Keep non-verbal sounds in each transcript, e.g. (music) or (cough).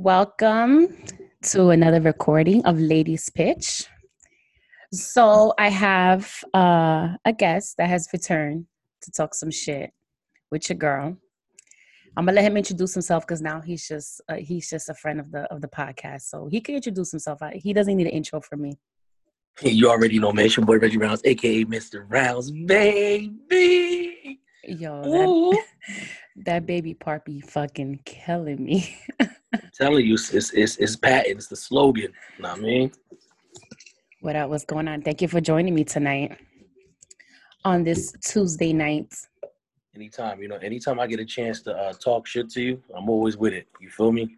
Welcome to another recording of Ladies Pitch. So, I have uh, a guest that has returned to talk some shit with your girl. I'm gonna let him introduce himself because now he's just uh, he's just a friend of the of the podcast, so he can introduce himself. He doesn't need an intro from me. You already know, man. It's your boy Reggie Rounds, aka Mr. Rounds, baby. Yo, that, (laughs) that baby part be fucking killing me. (laughs) Telling you, it's it's it's patent. It's the slogan. You know what I mean? What up? What's going on? Thank you for joining me tonight on this Tuesday night. Anytime, you know, anytime I get a chance to uh, talk shit to you, I'm always with it. You feel me?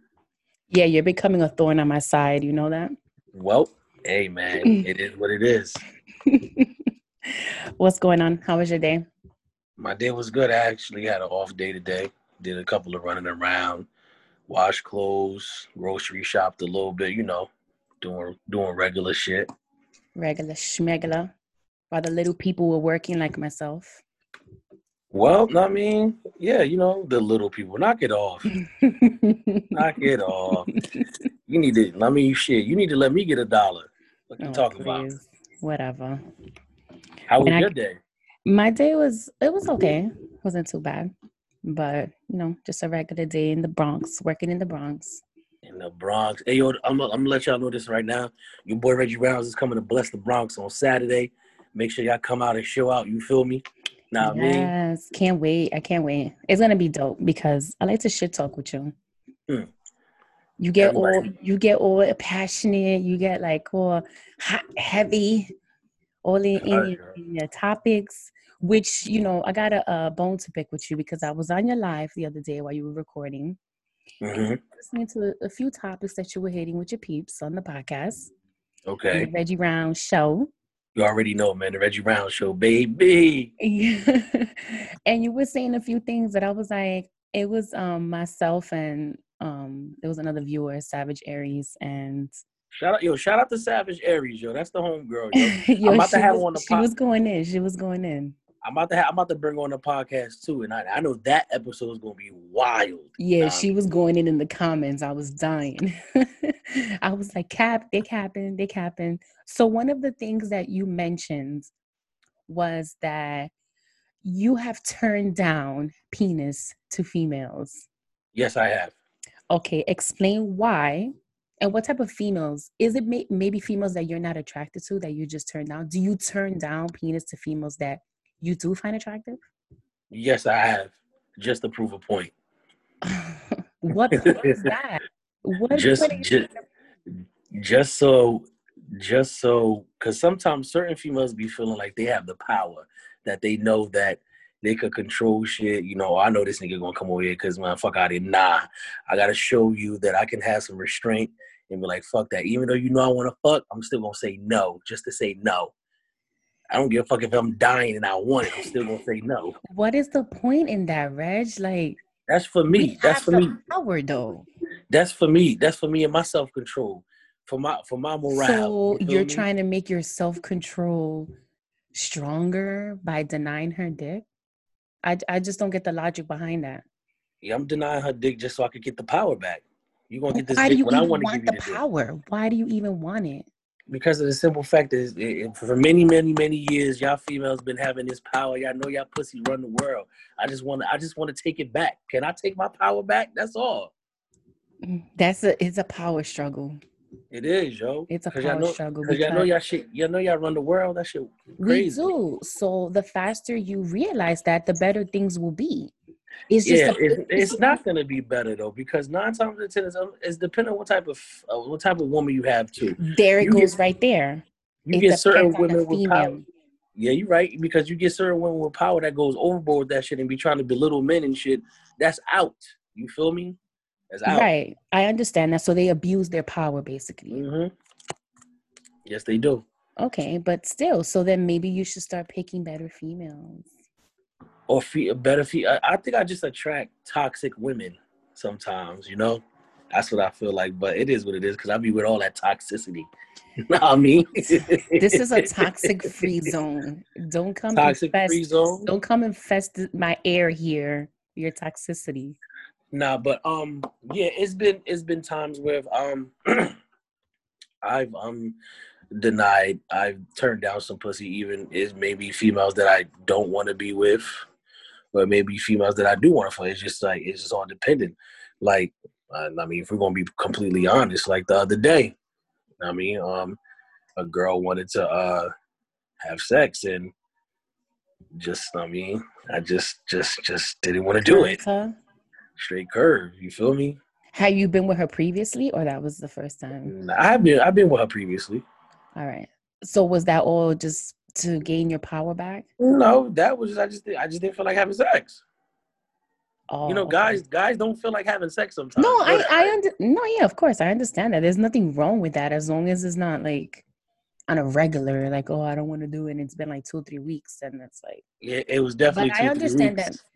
Yeah, you're becoming a thorn on my side. You know that? Well, hey man, (clears throat) it is what it is. What's going on? How was your day? My day was good. I actually had an off day today. Did a couple of running around, wash clothes, grocery shopped a little bit, you know, doing doing regular shit. Regular schmegula. While the little people were working like myself. Well, I mean, yeah, you know, the little people. Knock it off. (laughs) knock it off. You need to I mean shit, you need to let me get a dollar. What you oh, talking about? Whatever. How was and your I, day? My day was it was okay. It wasn't too bad. But, you know, just a regular day in the Bronx, working in the Bronx. In the Bronx. Hey yo, I'm, I'm gonna let y'all know this right now. Your boy Reggie Rounds is coming to bless the Bronx on Saturday. Make sure y'all come out and show out. You feel me? Nah, yes, me. can't wait. I can't wait. It's gonna be dope because I like to shit talk with you. Hmm. You get Everybody. all you get all passionate. You get like all hot, heavy, all in, in, your, in your topics. Which you know, I got a, a, bone to pick with you because I was on your live the other day while you were recording, mm-hmm. listening to a, few topics that you were hitting with your peeps on the podcast. Okay, the Reggie Round show. You already know, man, the Reggie Round show, baby. (laughs) and you were saying a few things that I was like, it was um myself and um there was another viewer, Savage Aries, and shout out, yo, shout out to Savage Aries, yo. That's the homegirl, yo. (laughs) yo I'm about to have was, on the. She was going in. She was going in. I'm about to have, I'm about to bring on the podcast too, and I, I know that episode is gonna be wild. Yeah, um, she was going in in the comments. I was dying. (laughs) I was like, "Cap, they capping, they capping." So one of the things that you mentioned was that you have turned down penis to females. Yes, I have. Okay, explain why and what type of females is it? May, maybe females that you're not attracted to that you just turn down. Do you turn down penis to females that you do find attractive? Yes, I have. Just to prove a point. (laughs) what, what is that? What, just, what just, just so, just so, because sometimes certain females be feeling like they have the power that they know that they could control shit. You know, oh, I know this nigga gonna come over here because man, fuck out here. Nah, I gotta show you that I can have some restraint and be like, fuck that. Even though you know I wanna fuck, I'm still gonna say no just to say no. I don't give a fuck if I'm dying and I want it. I'm still gonna say no. What is the point in that, Reg? Like that's for me. That's for me. Power though. That's for me. That's for me and my self control. For my for my morale. So you are trying to make your self control stronger by denying her dick. I I just don't get the logic behind that. Yeah, I'm denying her dick just so I could get the power back. You gonna get this Why dick when I want to give you the power. Dick. Why do you even want it? Because of the simple fact is for many many many years y'all females been having this power. Y'all know y'all pussy run the world. I just want to i just want to take it back. Can i take my power back? That's all. That's a it's a power struggle. It is yo. It's a power know, struggle because y'all know y'all shit y'all know y'all run the world. That shit crazy. we do. So the faster you realize that the better things will be it's just yeah, a, it's, it's not going to be better though because nine times out of ten, it's, depending on what type of uh, what type of woman you have too. There it you goes, get, right there. You it get certain women with power. Yeah, you're right because you get certain women with power that goes overboard that shit and be trying to belittle men and shit. That's out. You feel me? That's out. Right. I understand that. So they abuse their power basically. Mm-hmm. Yes, they do. Okay, but still, so then maybe you should start picking better females or feel better feel. I, I think I just attract toxic women sometimes. You know, that's what I feel like. But it is what it is because I be with all that toxicity. You (laughs) know what I mean? this is a (laughs) toxic free zone. Don't come toxic infest, free zone. Don't come infest my air here. your toxicity. Nah, but um, yeah, it's been it's been times where um, (clears throat) I've um denied, I've turned down some pussy. Even is maybe females that I don't want to be with, but maybe females that I do want to fuck. It's just like it's just all dependent. Like, uh, I mean, if we're gonna be completely honest, like the other day, I mean, um, a girl wanted to uh have sex and just, I mean, I just, just, just didn't want to do it. Straight curve. You feel me? Have you been with her previously, or that was the first time? I've been, I've been with her previously. All right. So was that all just to gain your power back? No, that was just, I just, I just didn't feel like having sex. Oh, you know, oh, guys, okay. guys don't feel like having sex sometimes. No, I, I, under, no, yeah, of course, I understand that. There's nothing wrong with that as long as it's not like on a regular, like, oh, I don't want to do it. And it's been like two, or three weeks, and it's like, yeah, it was definitely. But I understand that. (laughs)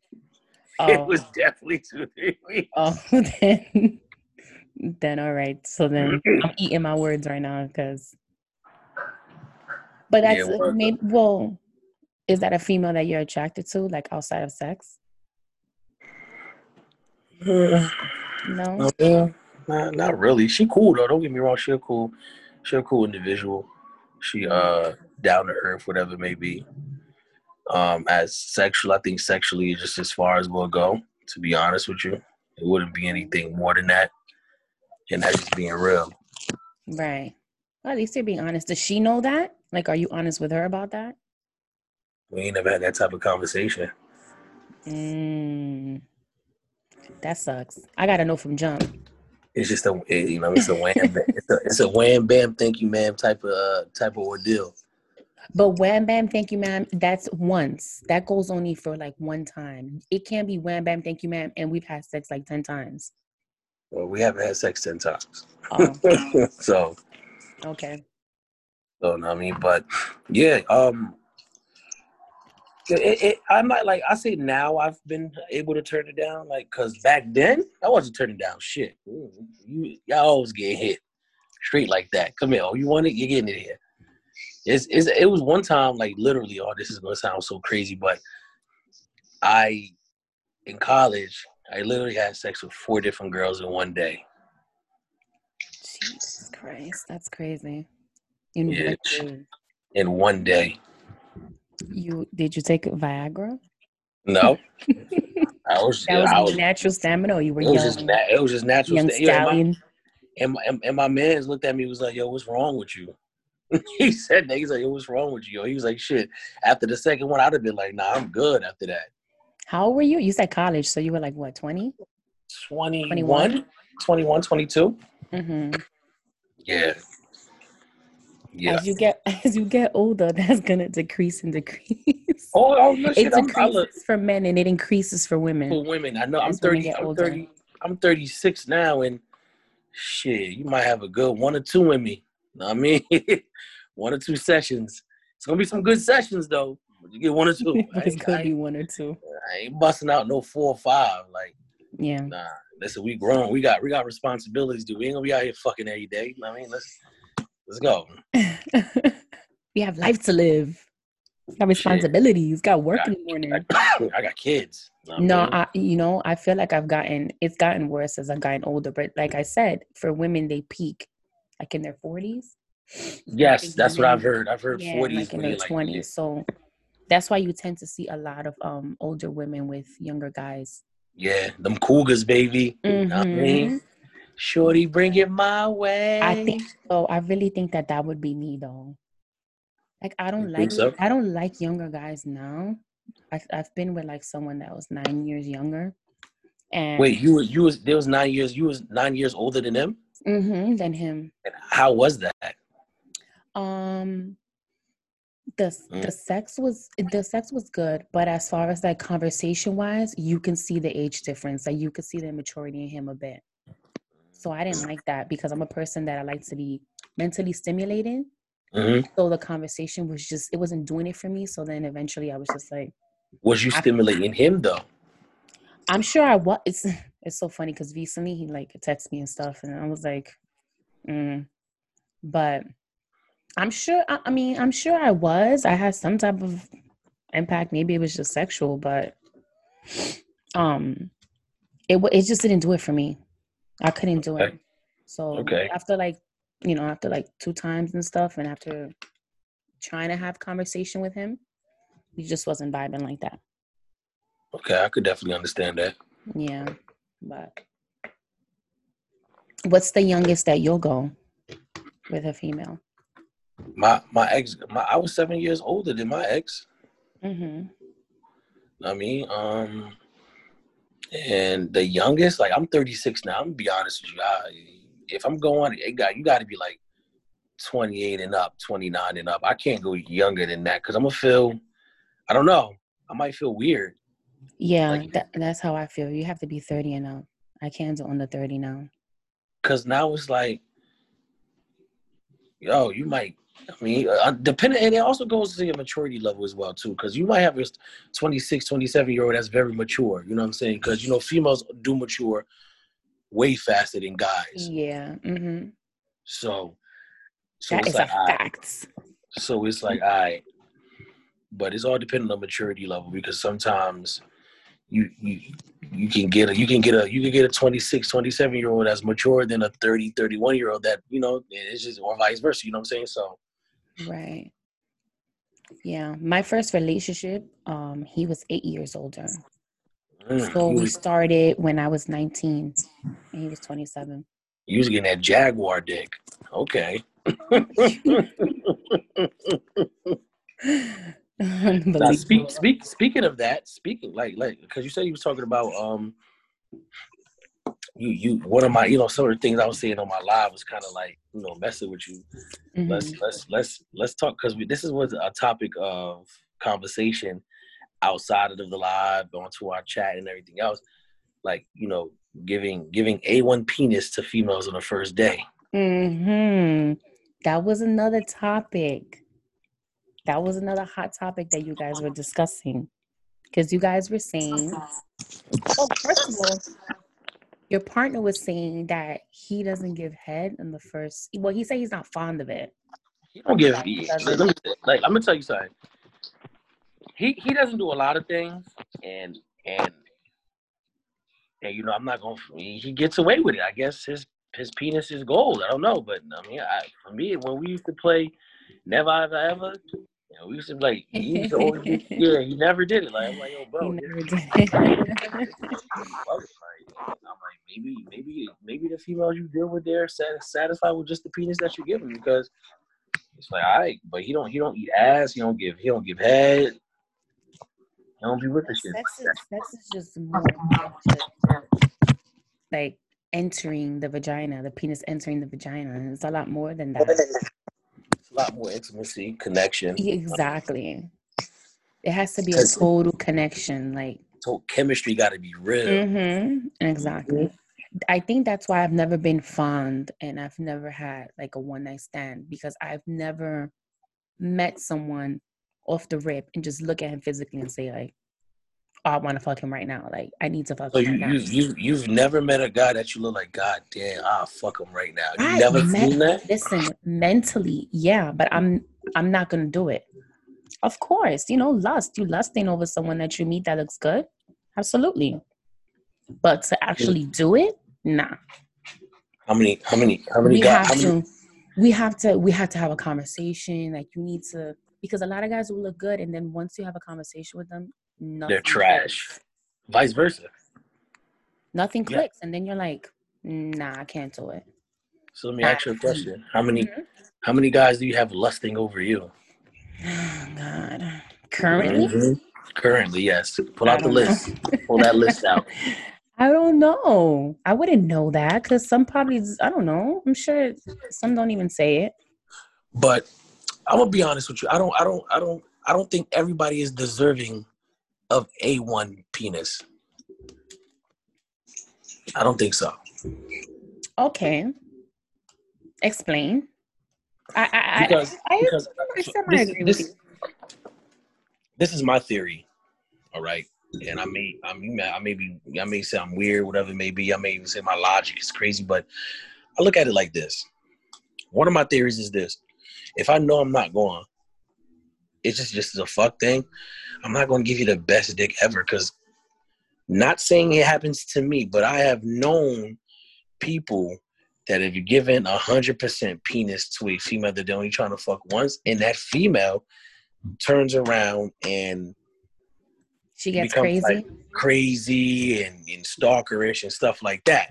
Oh, it was definitely two, three weeks. Oh, (laughs) then, then all right. So then (clears throat) I'm eating my words right now because. But that's yeah, well, maybe well, is that a female that you're attracted to, like outside of sex? (sighs) no. Uh, not, not really. She cool though. Don't get me wrong. She a cool. She a cool individual. She uh down to earth, whatever it may be. Um, as sexual, I think sexually just as far as we'll go. To be honest with you, it wouldn't be anything more than that, and that's just being real. Right. Well, at least you're being honest. Does she know that? Like, are you honest with her about that? We ain't never had that type of conversation. Mm, that sucks. I gotta know from jump it's just a you know it's a wham it's a it's a wham bam thank you ma'am type of uh, type of ordeal. But wham bam thank you ma'am that's once that goes only for like one time. It can't be wham bam thank you ma'am and we've had sex like ten times. Well, we haven't had sex ten times. Oh. (laughs) so. Okay. So I mean, but yeah, um, it, it, I might like I say now I've been able to turn it down, like because back then I wasn't turning down shit. You y'all always get hit straight like that. Come here, oh you want it? You're getting it here. It's, it's it was one time like literally. Oh, this is gonna sound so crazy, but I in college I literally had sex with four different girls in one day. Jesus Christ, that's crazy. In yeah, one day. In one day. You did you take Viagra? No. (laughs) I was, that was, I was natural stamina, or you were it young. Was just na- it was just natural young sta- stallion. and, my, and, my, and my man's looked at me was like, "Yo, what's wrong with you?" (laughs) he said that. He's like, "Yo, what's wrong with you?" Yo, he was like, "Shit." After the second one, I'd have been like, "Nah, I'm good." After that. How old were you? You said college, so you were like what, 20? 21, 21, 22. Mm-hmm. Yeah. Yeah. As you get (laughs) as you get older, that's gonna decrease and decrease. Oh, oh no, shit, it decreases for men and it increases for women. For women, I know. I'm thirty. I'm thirty. I'm thirty six now, and shit, you might have a good one or two in me. Know what I mean, (laughs) one or two sessions. It's gonna be some good sessions though. You get one or two. (laughs) it's gonna be one or two. I ain't busting out no four or five. Like, yeah. Nah, listen, we grown. We got we got responsibilities. Do we ain't gonna be out here fucking every day? I mean, let's Let's go. (laughs) we have life to live. Got responsibilities. Got work got, in the morning. I got kids. no, I, you know, I feel like I've gotten it's gotten worse as I've gotten older. But like I said, for women, they peak like in their forties. Yes, that's what I've heard. I've heard forties, like in their twenties. Like, so that's why you tend to see a lot of um older women with younger guys. Yeah, them cougars, baby. Mm-hmm. I mean? Shorty, bring it my way. I think so. I really think that that would be me though. Like I don't you like so? I don't like younger guys now. I've I've been with like someone that was nine years younger. And wait, you was you was there was nine years. You was nine years older than him. Mm-hmm. Than him. And how was that? Um, the mm. the sex was the sex was good, but as far as like conversation wise, you can see the age difference. Like you could see the maturity in him a bit. So I didn't like that because I'm a person that I like to be mentally stimulated. Mm-hmm. So the conversation was just it wasn't doing it for me. So then eventually I was just like, was you stimulating him though? I'm sure I was. It's (laughs) it's so funny because recently he like texted me and stuff, and I was like, mm. but I'm sure. I, I mean, I'm sure I was. I had some type of impact. Maybe it was just sexual, but um, it it just didn't do it for me. I couldn't do okay. it. So okay. after like you know after like two times and stuff, and after trying to have conversation with him, he just wasn't vibing like that. Okay, I could definitely understand that. Yeah, but what's the youngest that you'll go with a female? My my ex, my I was seven years older than my ex. Mm-hmm. I mean, um, and the youngest, like I'm 36 now. I'm gonna be honest with you. I, if I'm going, it got you got to be like 28 and up, 29 and up. I can't go younger than that because I'm gonna feel. I don't know. I might feel weird. Yeah, like, that, that's how I feel. You have to be 30 and up. I can't do under 30 now. Cause now it's like, yo, you might I mean, uh, depending, and it also goes to your maturity level as well too, because you might have a 26, 27 year old that's very mature. You know what I'm saying? Because you know females do mature way faster than guys. Yeah. Mm-hmm. So, so that is like, a fact. So it's like, I, right, but it's all dependent on maturity level because sometimes you you you can get a you can get a you can get a 26 27 year old that's mature than a 30 31 year old that you know it's just or vice versa you know what i'm saying so Right. Yeah. My first relationship, um, he was eight years older. Mm, so we started when I was 19 and he was 27. You was getting that Jaguar dick. Okay. (laughs) (laughs) (laughs) (laughs) now, speak, speak, speaking of that, speaking like like because you said you was talking about um you you one of my you know some of the things I was saying on my live was kind of like you know messing with you. Mm-hmm. Let's let's let's let's talk because this is was a topic of conversation outside of the live onto our chat and everything else. Like you know giving giving a one penis to females on the first day. Hmm. That was another topic. That was another hot topic that you guys were discussing because you guys were saying. Oh, first of all, your partner was saying that he doesn't give head in the first. Well, he said he's not fond of it. He don't give. He, let me, like, I'm gonna tell you something. He he doesn't do a lot of things, and and and you know I'm not gonna. He, he gets away with it. I guess his his penis is gold. I don't know, but I mean, I, for me, when we used to play Never Ever Ever, you know, we used to like, he used to always, yeah, (laughs) he never did it. Like, I'm like, yo, bro. He never did it. I'm like, maybe, maybe, maybe the females you deal with there satisfied with just the penis that you give him because it's like, all right, but he don't, he don't eat ass. He don't give, he don't give head. He don't be with the shit. Sex is, sex is just more like entering the vagina, the penis entering the vagina. It's a lot more than that. A lot more intimacy, connection. Exactly. It has to be a total connection, like so chemistry got to be real. Mm-hmm. Exactly. I think that's why I've never been fond and I've never had like a one night stand because I've never met someone off the rip and just look at him physically and say like, I want to fuck him right now. Like I need to fuck so him. You, right you, you, you've never met a guy that you look like, God damn, I'll fuck him right now. You I never met, seen that? Listen, mentally, yeah, but I'm I'm not gonna do it. Of course, you know, lust. You lusting over someone that you meet that looks good. Absolutely. But to actually do it, nah. How many? How many? How many? We guys, have to. Many? We have to. We have to have a conversation. Like you need to, because a lot of guys will look good, and then once you have a conversation with them, they're trash. Clicks. Vice versa. Nothing clicks, yeah. and then you're like, nah, I can't do it. So let me ask you a question: How many? Mm-hmm. How many guys do you have lusting over you? Oh (sighs) God. Currently. Mm-hmm. Currently, yes. Pull out the list. Pull that list (laughs) out. I don't know. I wouldn't know that because some probably I don't know. I'm sure some don't even say it. But I'm gonna be honest with you. I don't. I don't. I don't. I don't think everybody is deserving of a one penis. I don't think so. Okay. Explain. I I because, I, because I, I, I this, this, this is my theory, all right. And I may, I mean, I may be, I may sound weird, whatever it may be. I may even say my logic is crazy, but I look at it like this. One of my theories is this: if I know I'm not going, it's just just a fuck thing. I'm not going to give you the best dick ever because Not saying it happens to me, but I have known people that if you're given a hundred percent penis to a female that they're only trying to fuck once, and that female turns around and she gets crazy, like crazy and, and stalkerish and stuff like that.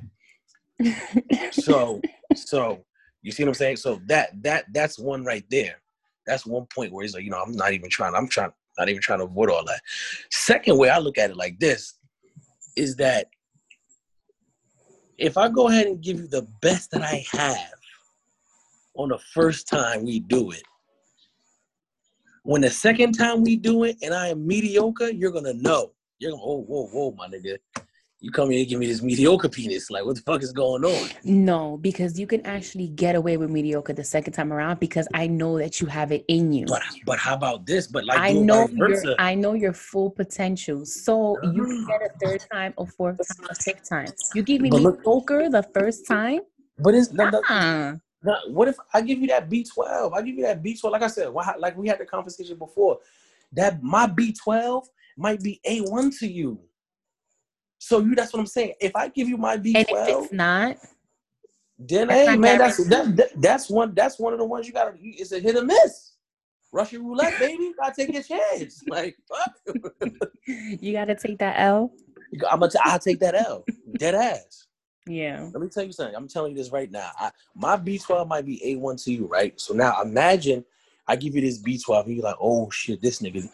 (laughs) so, so you see what I'm saying? So that that that's one right there. That's one point where he's like, you know, I'm not even trying. I'm trying, not even trying to avoid all that. Second way I look at it like this is that if I go ahead and give you the best that I have on the first time we do it, when the second time we do it and I am mediocre, you're gonna know. You're gonna, oh, whoa, whoa, my nigga you come here and give me this mediocre penis. Like, what the fuck is going on? No, because you can actually get away with mediocre the second time around because I know that you have it in you. But but how about this? But like I know your I know your full potential. So you can get a third ah. time, or fourth time, a fifth time. You give me mediocre the first time. But it's not. Uh-uh. what if I give you that B twelve? I give you that B twelve. Like I said, like we had the conversation before, that my B twelve might be A one to you. So you that's what I'm saying. If I give you my B12, and if it's not, then hey man, that's that, that, that's one that's one of the ones you gotta it's a hit or miss. Russian roulette, baby. You gotta take your chance. (laughs) Like fuck. you gotta take that L. I'm gonna t- I'll take that L. Dead ass. Yeah. Let me tell you something. I'm telling you this right now. I, my B12 might be A1 to you, right? So now imagine I give you this B12 and you're like, oh shit, this nigga,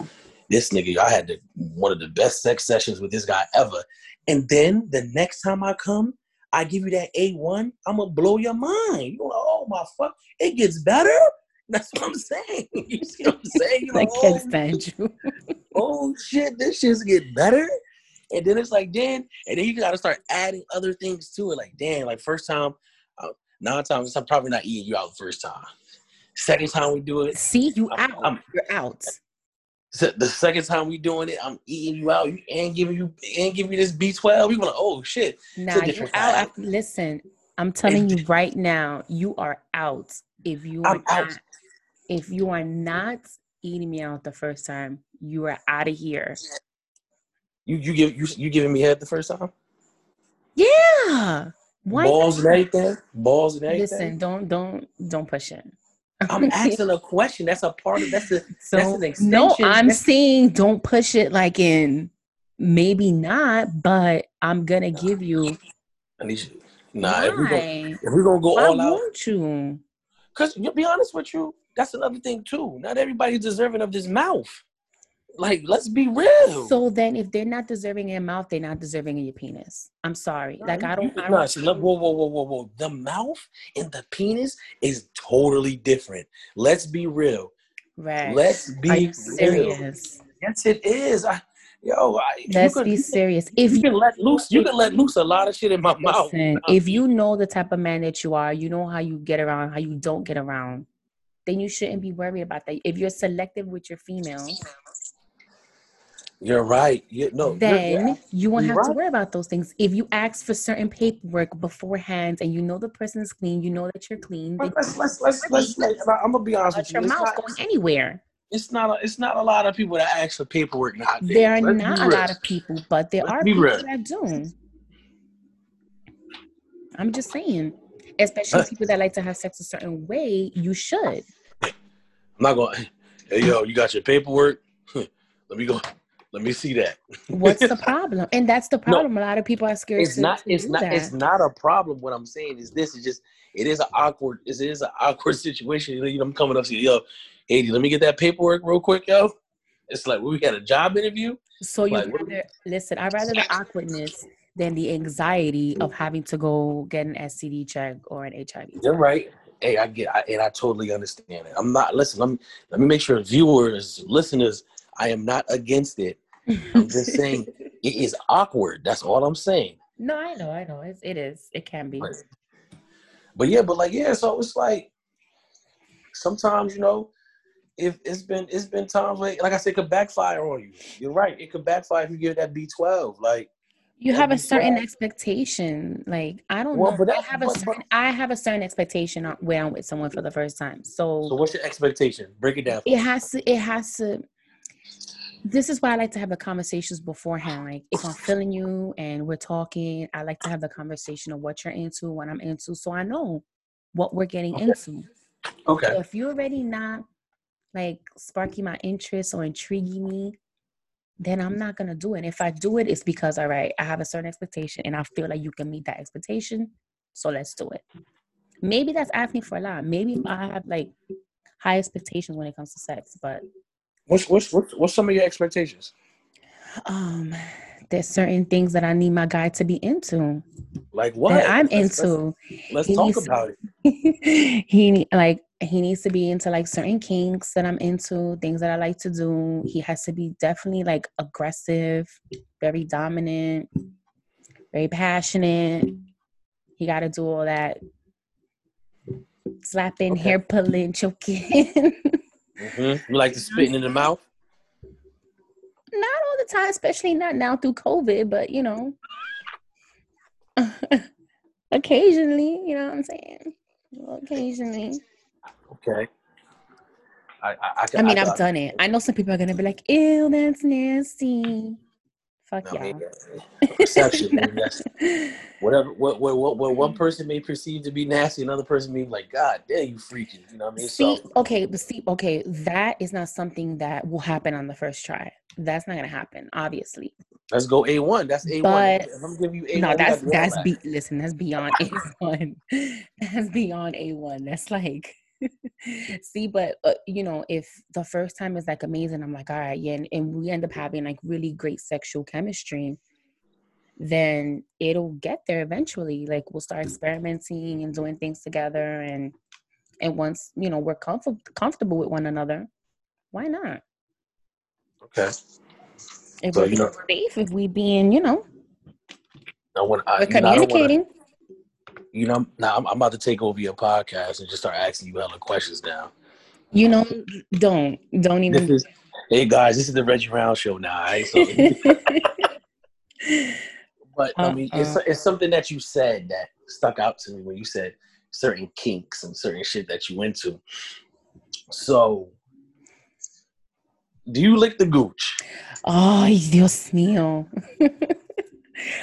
this nigga, I had the, one of the best sex sessions with this guy ever. And then the next time I come, I give you that A1, I'm gonna blow your mind. You're like, oh my fuck, it gets better. (laughs) That's what I'm saying. (laughs) You see what I'm saying? You're like, I can't oh, stand you. (laughs) oh shit, this shit's get better. And then it's like, then, and then you gotta start adding other things to it. Like, damn, like first time, uh, nine times, I'm probably not eating you out the first time. Second time we do it, see you I'm, out. I'm, You're out. The second time we doing it, I'm eating you out. You ain't giving you ain't giving you this B twelve. We like, oh shit. Nah, you out. listen, I'm telling you right now, you are out. If you are not, out. if you are not eating me out the first time, you are out of here. You you give you you giving me head the first time? Yeah. Why Balls not? and everything. Balls and everything. Listen, don't don't don't push it. I'm (laughs) asking a question. That's a part of that's a so, that's an extension. No, I'm that's, saying don't push it like in maybe not, but I'm gonna give you. Alicia, nah, if we're gonna, if we gonna go Why all out, won't you? Because you'll be honest with you, that's another thing too. Not everybody's deserving of this mouth. Like, let's be real. So then, if they're not deserving in your mouth, they're not deserving in your penis. I'm sorry. Like, I don't. I don't no, whoa, whoa, whoa, whoa, whoa. The mouth and the penis is totally different. Let's be real. Right. Let's be serious. Yes, it is. I, yo, I, let's could, be serious. If you can let loose, you can let loose a lot of shit in my listen, mouth. If you know the type of man that you are, you know how you get around, how you don't get around, then you shouldn't be worried about that. If you're selective with your females you're right. You, no, then you won't have right. to worry about those things. If you ask for certain paperwork beforehand and you know the person is clean, you know that you're clean. Let's let's let's, let's, let's I'm gonna be honest with you. Your mouth going anywhere. It's not a, it's not a lot of people that ask for paperwork nowadays. There are let's not a lot of people, but there let's are people real. that do. I'm just saying, especially people that like to have sex a certain way. You should. (laughs) I'm not going. Hey yo, you got your paperwork? (laughs) Let me go. Let me see that. What's the (laughs) problem? And that's the problem. No, a lot of people are scared. It's to, not. To it's not. That. It's not a problem. What I'm saying is this is just. It is an awkward. It is an awkward (laughs) situation. You know, I'm coming up to you, yo, Adi, let me get that paperwork real quick, yo. It's like we had a job interview. So you like, rather listen. I rather the awkwardness than the anxiety of having to go get an STD check or an HIV. You're right. Hey, I get, I, and I totally understand it. I'm not. Listen, let me let me make sure viewers, listeners I am not against it. (laughs) I'm just saying it is awkward. That's all I'm saying. No, I know, I know. It's, it is. It can be. But, but yeah, but like yeah, so it's like sometimes you know, if it's been it's been times like like I said, it could backfire on you. You're right. It could backfire if you give that B12. Like you have a certain expectation. Like I don't well, know. But I have a certain, I have a certain expectation where I'm with someone for the first time. So So what's your expectation? Break it down. It has to it has to this is why I like to have the conversations beforehand. Like if I'm feeling you and we're talking, I like to have the conversation of what you're into, what I'm into, so I know what we're getting Okay. into. Okay. So if you're already not like sparking my interest or intriguing me, then I'm not gonna do it. If I do it, it's because all right, I have a certain expectation and I feel like you can meet that expectation. So let's do it. Maybe that's asking for a lot. Maybe I have like high expectations when it comes to sex, but What's what's what's, what's some of your expectations? um there's certain things that I need my guy to be into Like what? I'm Let's- into. Let's, let's talk about it. (laughs) he like he needs to be into like certain kinks that I'm into, things that I like to do. He has to be definitely like aggressive, very dominant, very passionate. He got to do all that slapping, Okay. hair pulling, choking. (laughs) Mm-hmm. You like to spitting in the mouth? not all the time, especially not now through COVID, but you know, (laughs) occasionally, you know what I'm saying? Occasionally. Okay. I I, I mean, I, I've done it. I know some people are gonna be like, "Ew, that's nasty." Fuck I y'all. perception. (laughs) Whatever. What, what what what one person may perceive to be nasty, another person may be like, God damn, you freaking. You know what I mean? See, so okay, but see, okay, that is not something that will happen on the first try. That's not gonna happen, obviously. let's go A one. That's A one. But- If I'm giving you A one, no, that's that's be listen, that's beyond A one. (laughs) That's beyond A one. That's like (laughs) see, but uh, you know, if the first time is like amazing, I'm like, all right, yeah, and, and we end up having like really great sexual chemistry, then it'll get there eventually. Like we'll start experimenting and doing things together, and and once you know we're comfort- comfortable with one another, why not? Okay. If So, we're you know- safe, if we being, you know, I want. I, we're communicating. You know, now I'm, I'm about to take over your podcast and just start asking you hella questions now. You know, don't don't This even. is, hey guys, this is the Reggie Round show now. Right? So, (laughs) but I mean, it's Uh-uh. it's something that you said that stuck out to me when you said certain kinks and certain shit that you into. So, do you lick the gooch? Ay, Dios mío. (laughs)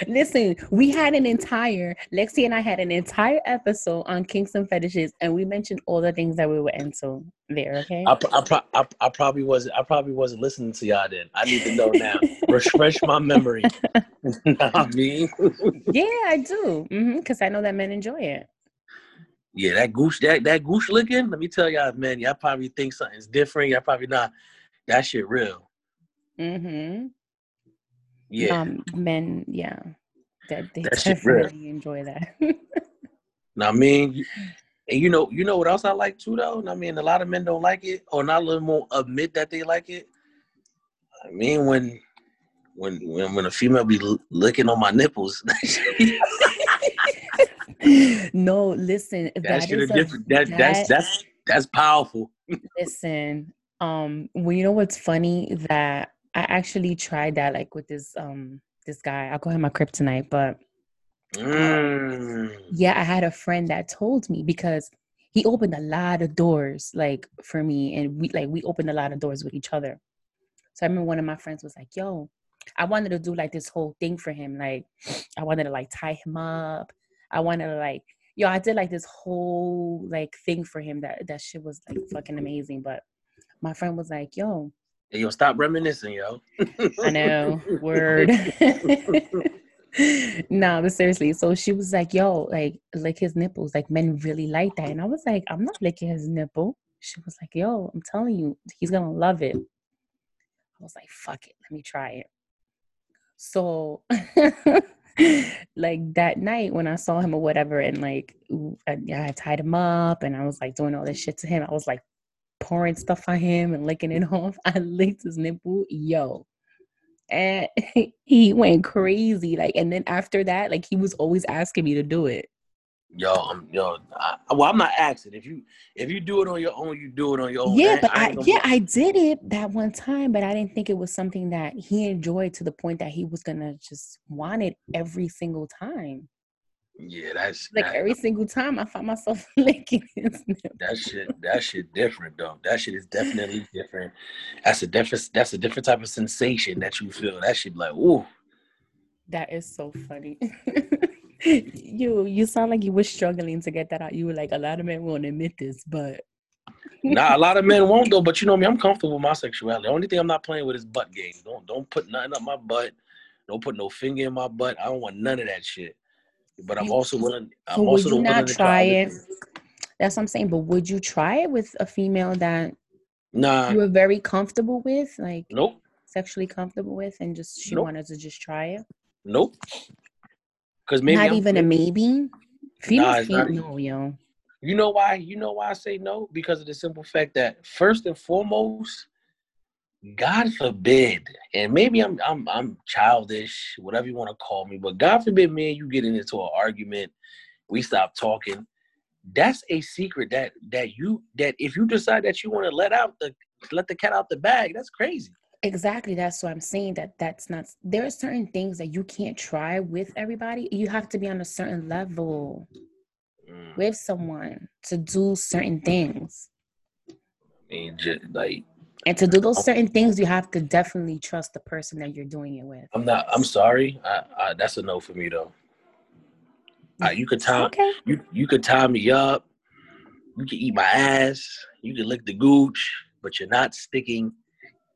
Listen, we had an entire Lexi and I had an entire episode on kinks and fetishes, and we mentioned all the things that we were into there. Okay. I, I, pro- I, I probably wasn't. I probably wasn't listening to y'all then. I need to know now. (laughs) Refresh my memory. (laughs) I mean, yeah, I do. Because I know that men enjoy it. yeah, that gooch, that that gooch looking. Let me tell y'all, man. Y'all probably think something's different. Y'all probably not. That shit real. Mm-hmm. Yeah. Um, men, yeah, that they That definitely enjoy that. (laughs) Now, I mean, and you know, you know what else I like too, though. I mean, a lot of men don't like it, or not a little more admit that they like it. I mean, when when when when a female be l- licking on my nipples, (laughs) no, listen, that that shit is is a- different. That, that's that- that's that's powerful. Listen, um, well, you know what's funny that I actually tried that like with this um this guy. I'll call him my kryptonite, but Mm. yeah, I had a friend that told me because he opened a lot of doors like for me, and we like we opened a lot of doors with each other. So I remember one of my friends was like, "Yo, I wanted to do like this whole thing for him. Like, I wanted to like tie him up. I wanted to like, yo, I did like this whole like thing for him. That that shit was like fucking amazing. But my friend was like, "Yo, Hey, yo, stop reminiscing, yo. I know, word." (laughs) no, but seriously. So she was like, "Yo, like lick his nipples. Like men really like that." And I was like, "I'm not licking his nipple." She was like, "Yo, I'm telling you, he's gonna love it." I was like, "Fuck it, let me try it." So, (laughs) like that night when I saw him or whatever, and like I, I tied him up, and I was like doing all this shit to him. I was like pouring stuff on him and licking it (laughs) off. I licked his nipple, yo and (laughs) he went crazy like and then after that like he was always asking me to do it Yo, I'm yo. I, well, I'm not asking. If you if you do it on your own, you do it on your own. yeah man. but i, gonna- yeah i did it that one time but i didn't think it was something that he enjoyed to the point that he was gonna just want it every single time Yeah, that's like that, every single time I find myself (laughs) licking his nipple. That shit, that shit different though. That shit is definitely different. That's a different. That's a different type of sensation that you feel. That shit like, ooh. That is so funny. (laughs) you you sound like you were struggling to get that out. You were like, a lot of men won't admit this, but nah, a lot of men won't though. (laughs) But you know me, I'm comfortable with my sexuality. The only thing I'm not playing with is butt game. Don't don't put nothing up my butt. Don't put no finger in my butt. I don't want none of that shit. But I'm also willing. I'm so also would you not try it? That's what I'm saying. But would you try it with a female that nah. you were very comfortable with, like nope, sexually comfortable with, and just she nope. wanted to just try it? Nope. Because maybe not I'm, even a maybe. Females nah, can't know, yo. You know why? You know why I say no? Because of the simple fact that first and foremost, God forbid, and maybe I'm I'm I'm childish, whatever you want to call me, but God forbid me and you get into an argument, we stop talking. That's a secret that that you that if you decide that you want to let out the let the cat out the bag, that's crazy. Exactly. That's what I'm saying. That that's not. There are certain things that you can't try with everybody. You have to be on a certain level mm. with someone to do certain things. I mean, just like and to do those certain things, you have to definitely trust the person that you're doing it with. I'm not. I'm sorry. I, I, that's a no for me though. Uh, you could tie. Okay. You you could tie me up. You can eat my ass. You can lick the gooch, but you're not sticking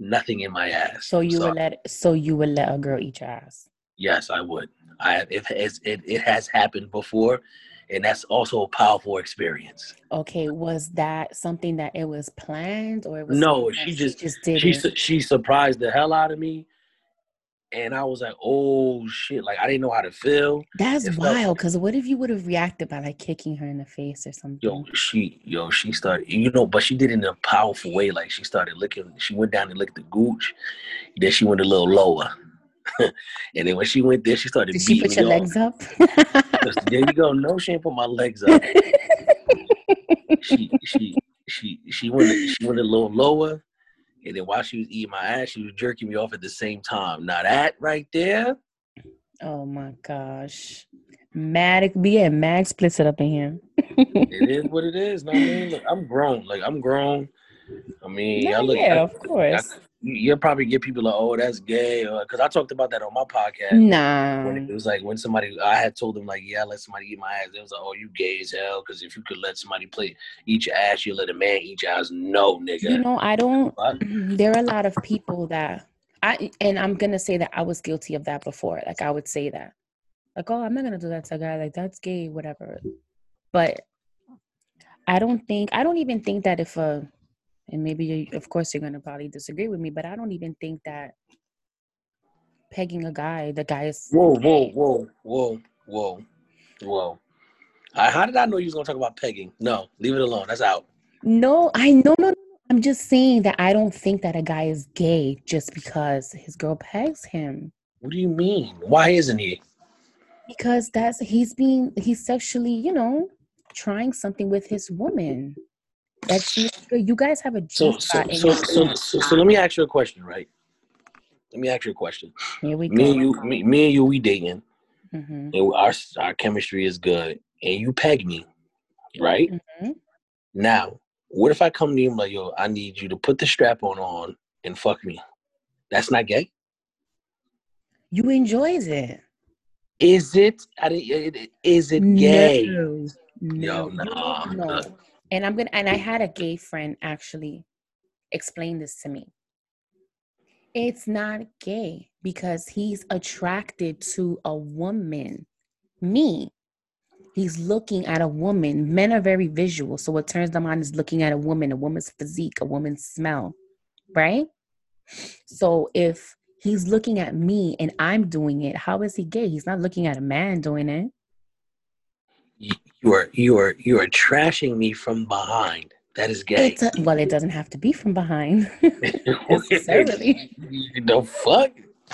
nothing in my ass. So you would let. So you would let a girl eat your ass. Yes, I would. I it it, it has happened before, and that's also a powerful experience. Okay, was that something that it was planned or it was no? She just, she just did she she surprised the hell out of me, and I was like, "Oh shit!" Like I didn't know how to feel. That's wild. Because what if you would have reacted by like kicking her in the face or something? Yo, she yo she started you know, but she did it in a powerful way. Like she started licking. She went down and licked the gooch. Then she went a little lower. (laughs) and then when she went there, she started. Did she put your legs up? there you go. No, she didn't put my legs up. she she she she went she went a little lower, and then while she was eating my ass, she was jerking me off at the same time. Now that right there. Oh my gosh. Mad, be yeah, Mag splits it up in here. it is what it is. No, I mean, look, I'm grown. Like I'm grown. I mean, no, I look. Yeah, I, of course. You'll probably get people like, "Oh, that's gay," because I talked about that on my podcast. Nah, when it was like when somebody I had told them like, "Yeah, I let somebody eat my ass." It was like, "Oh, you gay as hell," because if you could let somebody play eat your ass, you let a man eat your ass. No, nigga. You know, I don't. What? There are a lot of people that I and I'm gonna say that I was guilty of that before. Like I would say that, like, "Oh, I'm not gonna do that to a guy. Like that's gay, whatever." But I don't think I don't even think that if a and maybe you, of course you're going to probably disagree with me but i don't even think that pegging a guy the guy is whoa whoa whoa whoa whoa whoa. Right, how did i know you was going to talk about pegging? No leave it alone. That's out. No i know no, no. I'm just saying that i don't think that a guy is gay just because his girl pegs him. What do you mean? Why isn't he? Because that's he's being he's sexually you know trying something with his woman that's you guys have a so so so, so, so so let me ask you a question, right? Let me ask you a question. Here we me go. And you, me, me and you, we dating, mm-hmm. and our our chemistry is good, and you peg me, right? Mm-hmm. Now, what if I come to you and like, yo, I need you to put the strap on on and fuck me? That's not gay. You enjoys it. Is it? Is it gay? No, no, no, no and i'm gonna and i had a gay friend actually explain this to me. It's not gay because he's attracted to a woman me. He's looking at a woman. Men are very visual so what turns them on is looking at a woman a woman's physique a woman's smell right? So if he's looking at me and i'm doing it how is he gay? He's not looking at a man doing it you are you are you are trashing me from behind. That is gay. A, well, it doesn't have to be from behind (laughs) necessarily. (laughs) the fuck.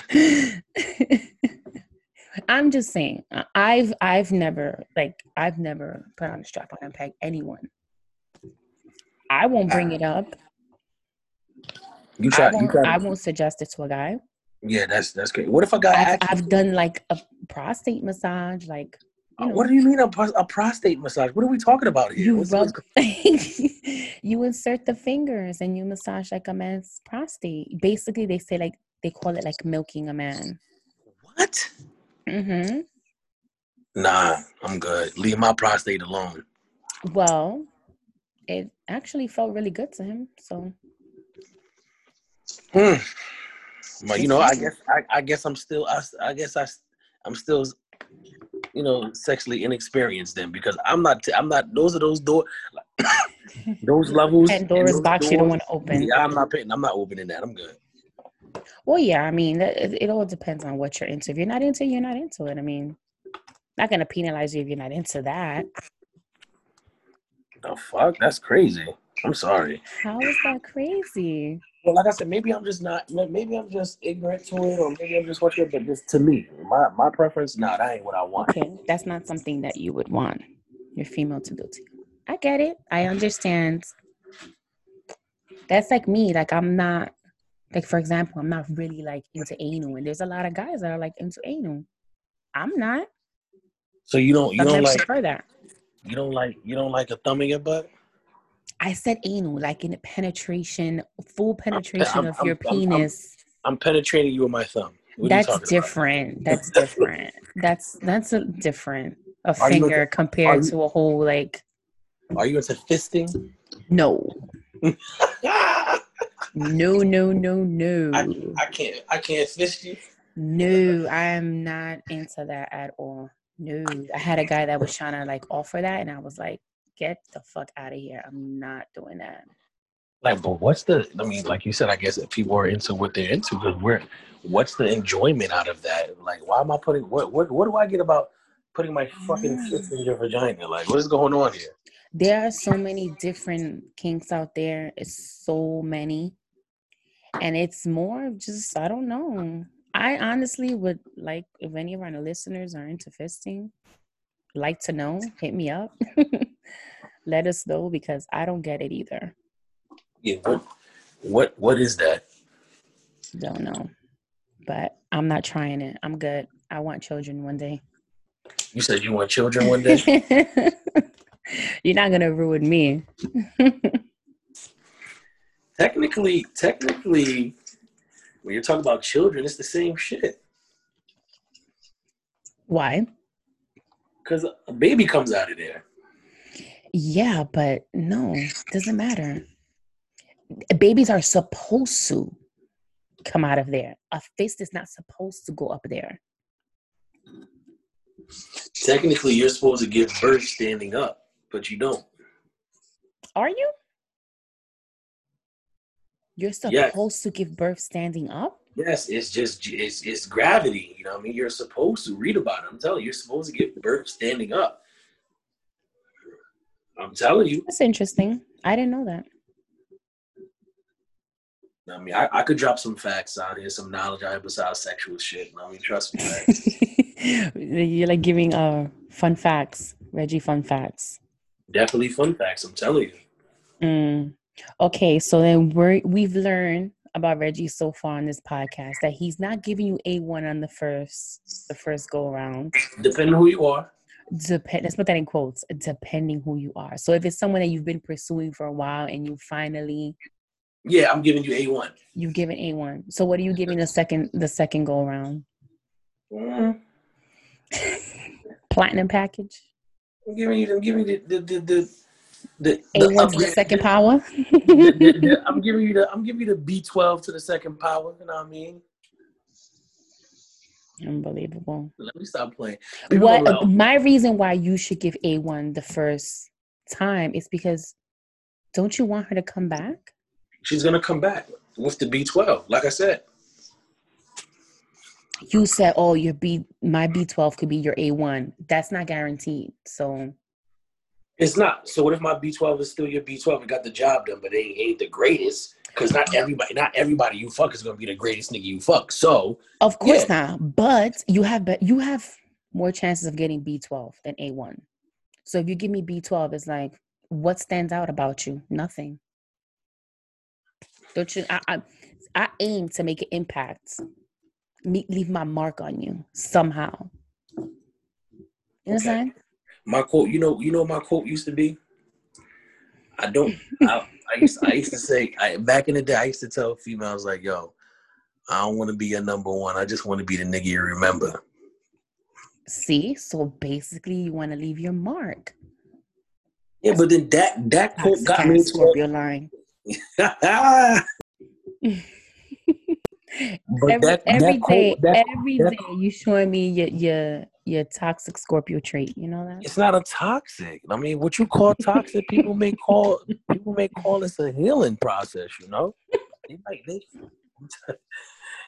(laughs) I'm just saying. I've I've never like I've never put on a strap on and peg anyone. I won't bring it up. You try. I won't, you try. I won't suggest it to a guy. Yeah, that's that's great. What if a guy? I've, I've done like a prostate massage, like Know, what do you mean a, a, prostate massage? What are we talking about here? You rub, (laughs) you insert the fingers and you massage like a man's prostate. Basically, they say like they call it like milking a man. What? Mm-hmm. Nah, I'm good. Leave my prostate alone. Well, it actually felt really good to him. So. Hmm. Well, you know, I guess I, I guess I'm still I, I guess I I'm still you know sexually inexperienced then because I'm not I'm not those are those door (coughs) those levels and doors box doors, you don't want to open. Yeah, I'm not paying. I'm not opening that. I'm good. Well, yeah, I mean, it, it all depends on what you're into. If you're not into, you're not into it. I mean, not gonna penalize you if you're not into that. The fuck? That's crazy. I'm sorry. How is that crazy? Well, like I said, maybe I'm just not. Maybe I'm just ignorant to it, or maybe I'm just watching. But just to me, my my preference, nah, that ain't what I want. Okay, that's not something that you would want your female to do to you. I get it. I understand. That's like me. Like I'm not. Like for example, I'm not really like into anal, and there's a lot of guys that are like into anal. I'm not. So you don't you don't like that. You don't like you don't like a thumb in your butt. I said anal, like in penetration, full penetration I'm, of I'm, your I'm, penis. I'm, penetrating you with my thumb. What that's different. That's different. that's that's a different a are finger into, compared you, to a whole like. Are you into fisting? No. (laughs) no, no, no, no. I, I can't. I can't fist you. No, I am not into that at all. No, I had a guy that was trying to like offer that, and I was like, get the fuck out of here. I'm not doing that. Like, but what's the? I mean, like you said, I guess if people are into what they're into, because we're, what's the enjoyment out of that? Like, why am I putting? What what what do I get about putting my fucking fist in your vagina? Like, what is going on here? There are so many different kinks out there. It's so many, and it's more just I don't know. I honestly would like if any of our listeners are into fisting, like to know, hit me up. (laughs) let us know because I don't get it either. Yeah, what what what is that? Don't know. But I'm not trying it. I'm good. I want children one day. You said you want children one day? (laughs) You're not gonna ruin me. (laughs) technically, technically, when you're talking about children, it's the same shit. Why? Because a baby comes out of there. Yeah, but no, doesn't matter. Babies are supposed to come out of there. A fist is not supposed to go up there. Technically, you're supposed to give birth standing up, but you don't. Are you? You're supposed yes. to give birth standing up? Yes, it's just it's it's gravity. You know, I mean, you're supposed to read about it. I'm telling you, you're supposed to give birth standing up. I'm telling you. That's interesting. I didn't know that. I mean, I, I could drop some facts out here, some knowledge out here besides sexual shit. I mean, trust me. (laughs) You're like giving uh fun facts, Reggie. Fun facts. Definitely fun facts. I'm telling you. Mm. Okay, so then we're we've learned about Reggie so far on this podcast that he's not giving you a one on the first the first go around. Depending who you are. Depend let's put that in quotes depending who you are. So if it's someone that you've been pursuing for a while and you finally yeah i'm giving you a1 you've given a1 so what are you giving the second the second go around? Mm. (laughs) platinum package? I'm giving you i'm giving you the the the, the, the A1 to the second power. the, (laughs) the, I'm giving you the I'm giving you the B12 to the second power. You know what I mean? Unbelievable. Let me stop playing. People what my reason why you should give A1 the first time is because don't you want her to come back? She's gonna come back with the B12, like I said. You said, "Oh, your B, my B12 could be your A1." That's not guaranteed. So it's not. So what if my B12 is still your B12 and got the job done, but it ain't, the greatest? because not everybody, not everybody you fuck is gonna be the greatest nigga you fuck. So of course yeah. not, but you have be- you have more chances of getting B twelve than A one. So if you give me B twelve, it's like what stands out about you? Nothing. Don't you? I I, I aim to make an impact, me, leave my mark on you somehow. You know okay. My quote, you know, you know, my quote used to be. I don't. I, I used, I used to say I, back in the day. I used to tell females like, "Yo, I don't want to be a number one. I just want to be the nigga you remember." See, so basically, you want to leave your mark. Yeah, but then that that quote got me into Scorpio line. (laughs) (laughs) But every, that, every that day, quote, that, every day you showing me your your your toxic Scorpio trait. You know that it's not a toxic. I mean, what you call toxic, people may call people may call this a healing process. You know, they might they. (laughs)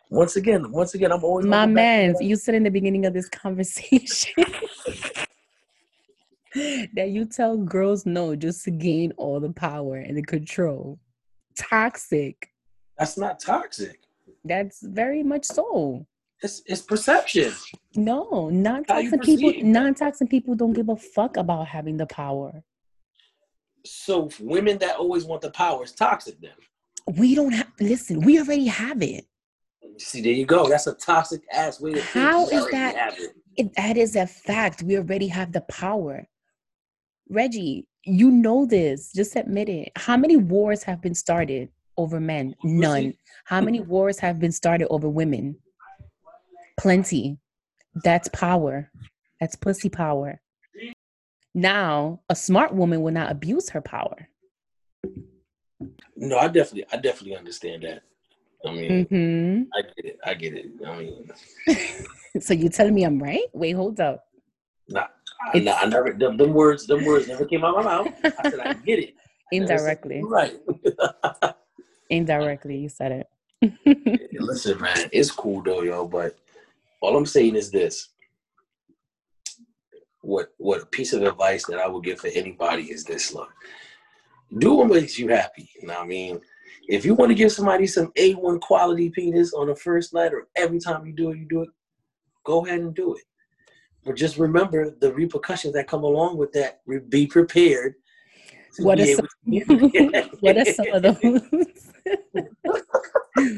once again, once again, I'm always my man. You said in the beginning of this conversation (laughs) that you tell girls no just to gain all the power and the control. Toxic. That's not toxic. That's very much so. It's it's perception. No, non-toxic people non-toxic people don't give a fuck about having the power. So women that always want the power is toxic then. We don't have listen, we already have it. See, there you go. That's a toxic ass way to How is that? It, that is a fact. We already have the power. Reggie, you know this. Just admit it. How many wars have been started over men? None. How many (laughs) wars have been started over women? Plenty. That's power. That's pussy power. Now, a smart woman will not abuse her power. No, I definitely, I definitely understand that. I mean, mm-hmm. I get it. I get it. I mean, (laughs) so you telling me I'm right? Wait, hold up. Nah, I, nah, I never. Them, them, words, them words never came out of my mouth. I said I get it. Indirectly, right? (laughs) Indirectly, you said it. (laughs) Listen, man, it's cool though, yo. But all I'm saying is this: what what a piece of advice that I would give for anybody is this: look, do what makes you happy. You know what I mean? If you want to give somebody some A1 quality penis on the first night or every time you do it, you do it, go ahead and do it. But just remember the repercussions that come along with that. Be prepared. What are, some, (laughs) (laughs) what are some of those?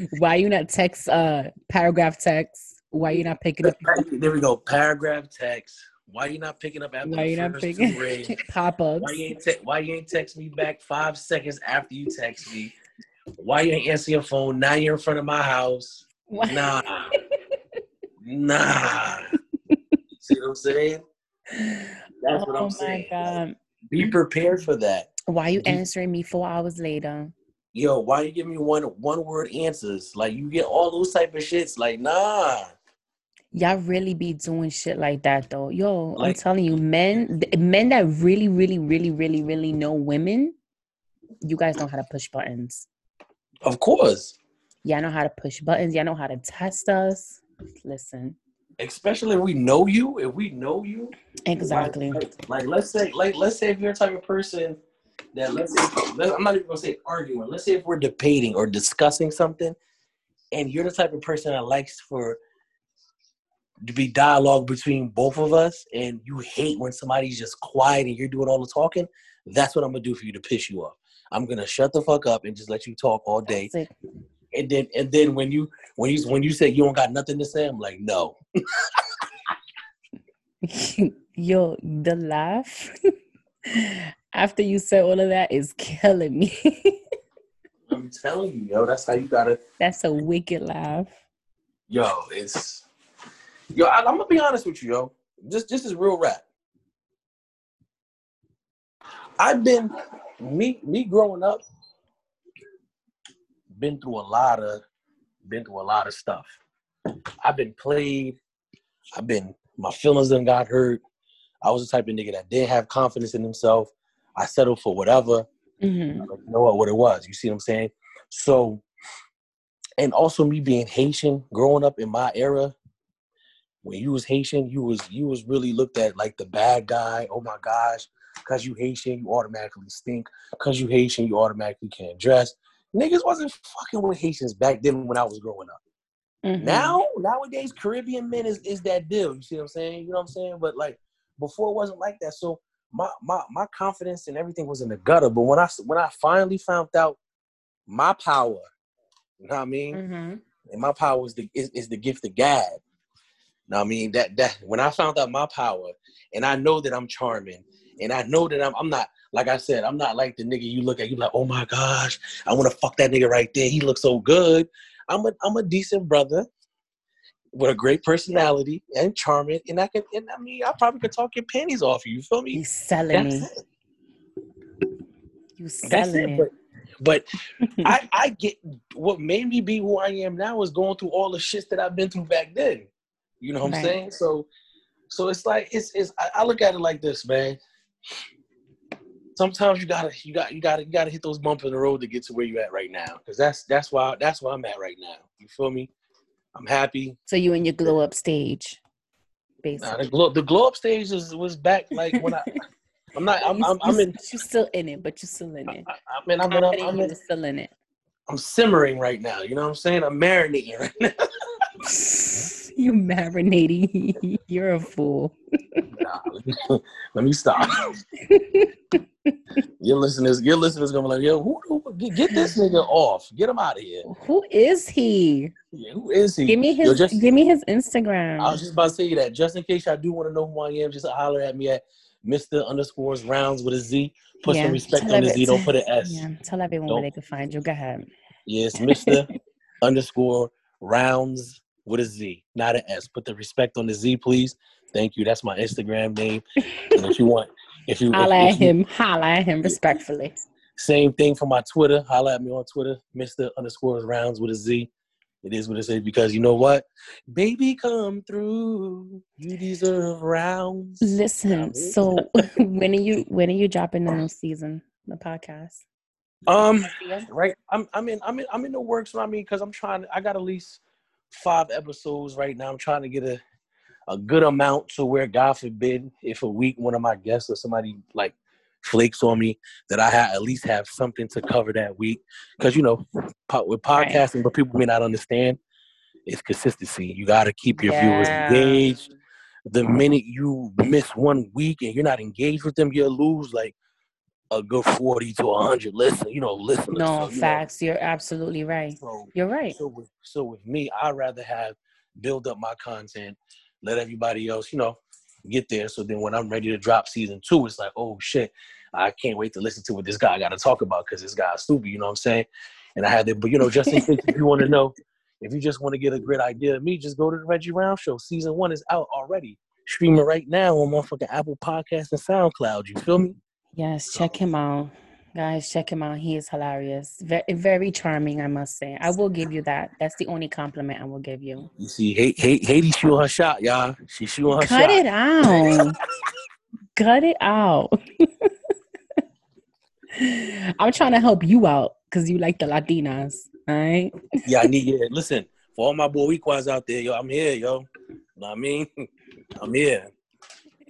(laughs) Why you not text uh paragraph text? Why you not picking up? There we go. Paragraph text. Why you not picking up after why you not picking up (laughs) pop ups? Why you ain't te- why you ain't text me back five seconds after you text me? Why you ain't answer your phone? Now you're in front of my house. What? Nah, (laughs) nah. See what I'm saying? That's what I'm oh saying. God. Be prepared for that. Why you answering me four hours later? Yo, why you give me one one word answers? Like you get all those type of shits. Like nah. Y'all really be doing shit like that though. Yo, like, I'm telling you, men men that really, really, really, really, really know women, you guys know how to push buttons. Of course. Y'all know how to push buttons. Y'all know how to test us. Listen. Especially if we know you, if we know you. Exactly. Like, like, like let's say, like let's say if you're a type of person that let's say I'm not even gonna say arguing. Let's say if we're debating or discussing something, and you're the type of person that likes for to be dialogue between both of us, and you hate when somebody's just quiet and you're doing all the talking. That's what I'm gonna do for you to piss you off. I'm gonna shut the fuck up and just let you talk all day. And then and then when you when you when you say you don't got nothing to say, I'm like, no. (laughs) Yo, the laugh (laughs) after you said all of that is killing me. (laughs) I'm telling you, yo, that's how you gotta. That's a wicked laugh. Yo, it's yo. I, am gonna be honest with you, yo. Just, just as real rap. I've been me me growing up, been through a lot of been through a lot of stuff. I've been played. I've been my feelings done got hurt. I was the type of nigga that didn't have confidence in himself. I settled for whatever. Mm-hmm. Like, you know what, what it was. You see what I'm saying? So, and also me being Haitian, growing up in my era, when you was Haitian, you was you was really looked at like the bad guy. Oh my gosh, because you Haitian, you automatically stink. Because you Haitian, you automatically can't dress. Niggas wasn't fucking with Haitians back then when I was growing up. Mm-hmm. Now, nowadays, Caribbean men is, is that deal. You see what I'm saying? You know what I'm saying? But like before, it wasn't like that. So my my my confidence and everything was in the gutter. But when I when I finally found out my power, you know what I mean? Mm-hmm. And my power is the is, is the gift of God. Now, I mean that that when I found out my power, and I know that I'm charming, and I know that I'm I'm not like I said, I'm not like the nigga you look at. You like, oh my gosh, I want to fuck that nigga right there. He looks so good. I'm a I'm a decent brother with a great personality and charming, and I can. And I mean, I probably could talk your panties off you. You feel me? You selling That's me. It. You selling it. But, but (laughs) I I get what made me be who I am now is going through all the shit that I've been through back then. You know what right. I'm saying? So so it's like it's it's I, I look at it like this, man sometimes you gotta you got you gotta you gotta hit those bumps in the road to get to where you at right now. Cause that's that's why that's where I'm at right now. You feel me? I'm happy. So you in your glow up stage, basically. Nah, the glow the glow up stage was was back like when I. (laughs) I'm not. I'm. I'm, I'm in. You're still in it, but you're still in it. I, I mean, I'm, in, I'm, I'm in, still in it. I'm simmering right now. You know what I'm saying? I'm marinating right now. (laughs) (laughs) you marinating. (laughs) You're a fool. nah, (laughs) let me stop. your listeners, your listeners gonna be like, yo, who, who get, get, this nigga off, get him out of here. Who is he? Yeah, who is he? Give me his. Yo, just, give me his Instagram. I was just about to say that, just in case I do want to know who I am, just holler at me at Mister underscores rounds with a Z. Put yeah, some respect on the Z. Don't put an S. Yeah, tell everyone don't. where they can find you. Go ahead. Yes, Mister underscore rounds with a Z, not an S. Put the respect on the Z, please. Thank you. That's my Instagram name. and if you want, if you want. holla at him, holla at him respectfully. Same thing for my Twitter. Holla at me on Twitter, Mister underscore rounds with a Z. It is what it is because you know what, baby, come through. You deserve rounds. Listen, so (laughs) when are you when are you dropping the new season, the podcast? Um, right. I'm I'm in I'm in I'm in the works. I mean, because I'm trying. I got at least five episodes right now. I'm trying to get a a good amount to where, God forbid, if a week one of my guests or somebody like flakes on me, that I at least have something to cover that week. Because you know, with podcasting, right. but people may not understand, it's consistency. You got to keep your yeah. viewers engaged. The minute you miss one week and you're not engaged with them, you'll lose like a good 40 to 100 listen you know listen no so, you facts know. you're absolutely right so, you're right so with, so with me i'd rather have build up my content let everybody else, you know, get there. So then when I'm ready to drop season two, it's like, oh shit, I can't wait to listen to what this guy got to talk about because this guy's stupid. You know what I'm saying? And I had to, but you know, just in case if you want to know, if you just want to get a great idea of me, just go to the Reggie Round Show. Season one is out already, streaming right now on motherfucking Apple podcast and SoundCloud. You feel me? Yes, check him out. Guys, check him out. He is hilarious. Very, very charming, I must say. I will give you that. That's the only compliment I will give you. You see, hate, hate, Haydee shooting her shot, y'all. She shooting her shot. Cut shot. it out. Cut it out. (laughs) I'm trying to help you out because you like the Latinas, all right? yeah, I need you. Listen, for all my Boricuas out there, yo, I'm here, yo. You know what I mean? (laughs) I'm here.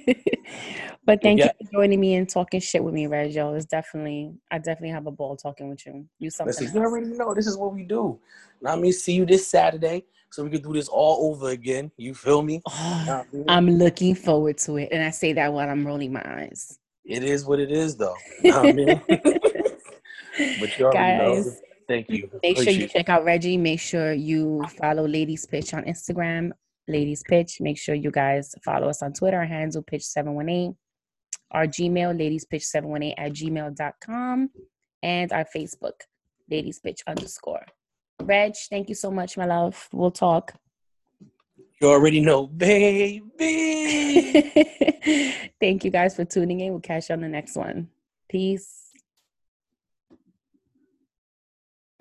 (laughs) but thank yeah. you for joining me and talking shit with me, Reg. Yo, it's definitely I definitely have a ball talking with you. You something. Listen, you already know this is what we do. Now, I mean, see you this Saturday, so we can do this all over again. You feel me? (sighs) Oh, I'm looking forward to it, and I say that while I'm rolling my eyes. It is what it is, though. I mean? (laughs) but you Guys, know. Thank you. Make Appreciate sure you check out Reggie. Make sure you follow Ladies Pitch on Instagram Ladies Pitch. Make sure you guys follow us on Twitter, our handle pitch718, our Gmail, ladiespitch718 at gmail.com, and our Facebook, Ladies Pitch underscore. Reg, thank you so much, my love. We'll talk. You already know, baby. (laughs) thank you guys for tuning in. We'll catch you on the next one. Peace.